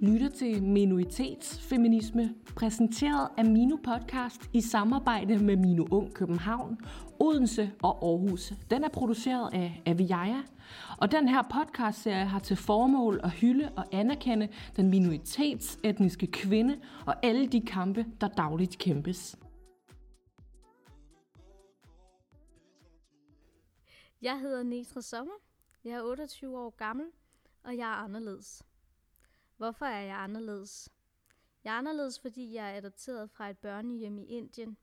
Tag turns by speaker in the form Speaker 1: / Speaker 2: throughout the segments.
Speaker 1: lytter til Minoritetsfeminisme, præsenteret af Mino Podcast i samarbejde med Mino Ung København, Odense og Aarhus. Den er produceret af Aviaja, og den her podcastserie har til formål at hylde og anerkende den minoritetsetniske kvinde og alle de kampe, der dagligt kæmpes.
Speaker 2: Jeg hedder Netra Sommer. Jeg er 28 år gammel, og jeg er anderledes. Hvorfor er jeg anderledes? Jeg er anderledes, fordi jeg er adopteret fra et børnehjem i Indien.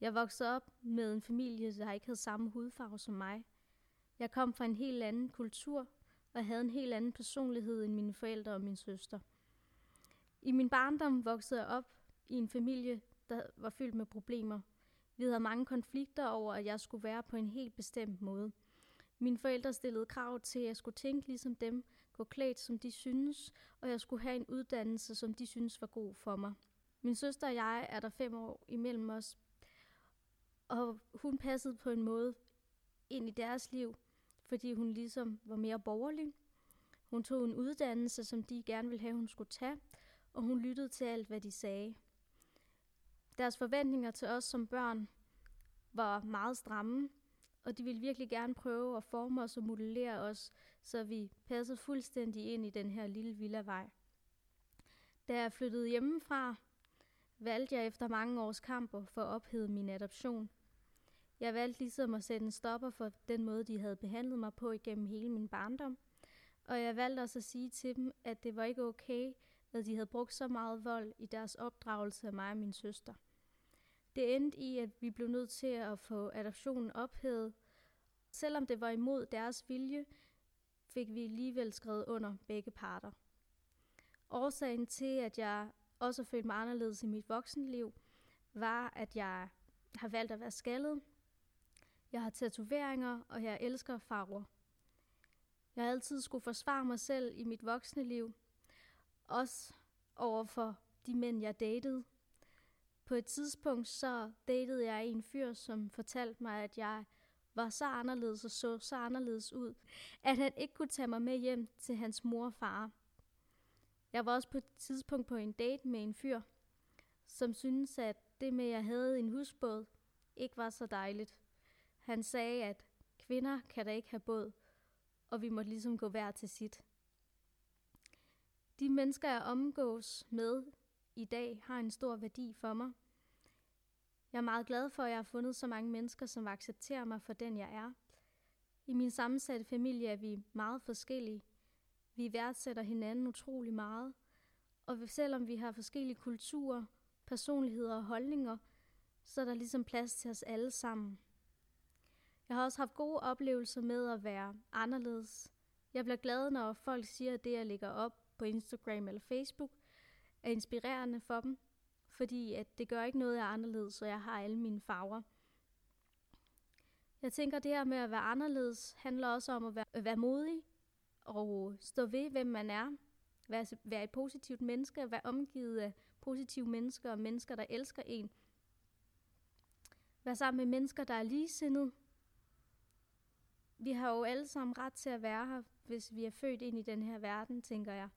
Speaker 2: Jeg voksede op med en familie, der ikke havde samme hudfarve som mig. Jeg kom fra en helt anden kultur og havde en helt anden personlighed end mine forældre og min søster. I min barndom voksede jeg op i en familie, der var fyldt med problemer. Vi havde mange konflikter over, at jeg skulle være på en helt bestemt måde. Mine forældre stillede krav til, at jeg skulle tænke ligesom dem, gå klædt som de synes, og jeg skulle have en uddannelse, som de synes var god for mig. Min søster og jeg er der fem år imellem os, og hun passede på en måde ind i deres liv, fordi hun ligesom var mere borgerlig. Hun tog en uddannelse, som de gerne ville have, hun skulle tage, og hun lyttede til alt, hvad de sagde. Deres forventninger til os som børn var meget stramme, og de ville virkelig gerne prøve at forme os og modellere os, så vi passede fuldstændig ind i den her lille villavej. Da jeg flyttede hjemmefra, valgte jeg efter mange års kamp for at ophede min adoption. Jeg valgte ligesom at sætte en stopper for den måde, de havde behandlet mig på igennem hele min barndom. Og jeg valgte også at sige til dem, at det var ikke okay, at de havde brugt så meget vold i deres opdragelse af mig og min søster. Det endte i, at vi blev nødt til at få adoptionen ophævet. Selvom det var imod deres vilje, fik vi alligevel skrevet under begge parter. Årsagen til, at jeg også følte mig anderledes i mit voksenliv, var, at jeg har valgt at være skaldet. Jeg har tatoveringer, og jeg elsker farver. Jeg har altid skulle forsvare mig selv i mit voksne liv, også over for de mænd, jeg datede. På et tidspunkt så datede jeg en fyr, som fortalte mig, at jeg var så anderledes og så så anderledes ud, at han ikke kunne tage mig med hjem til hans mor og far. Jeg var også på et tidspunkt på en date med en fyr, som syntes, at det med, at jeg havde en husbåd, ikke var så dejligt. Han sagde, at kvinder kan da ikke have båd, og vi måtte ligesom gå hver til sit. De mennesker, jeg omgås med i dag, har en stor værdi for mig. Jeg er meget glad for, at jeg har fundet så mange mennesker, som accepterer mig for den, jeg er. I min sammensatte familie er vi meget forskellige. Vi værdsætter hinanden utrolig meget. Og selvom vi har forskellige kulturer, personligheder og holdninger, så er der ligesom plads til os alle sammen. Jeg har også haft gode oplevelser med at være anderledes. Jeg bliver glad, når folk siger, at det, jeg lægger op på Instagram eller Facebook, er inspirerende for dem, fordi at det gør ikke noget, jeg er anderledes, så jeg har alle mine farver. Jeg tænker, det her med at være anderledes handler også om at være, at være modig og stå ved, hvem man er. Være, være et positivt menneske, være omgivet af positive mennesker og mennesker, der elsker en. Være sammen med mennesker, der er ligesindede. Vi har jo alle sammen ret til at være her, hvis vi er født ind i den her verden, tænker jeg.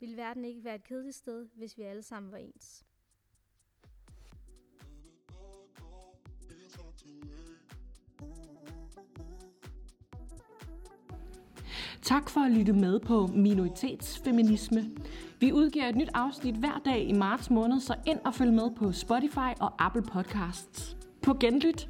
Speaker 2: Vil verden ikke være et kedeligt sted, hvis vi alle sammen var ens?
Speaker 1: Tak for at lytte med på Minoritetsfeminisme. Vi udgiver et nyt afsnit hver dag i marts måned, så ind og følg med på Spotify og Apple Podcasts. På genlyt!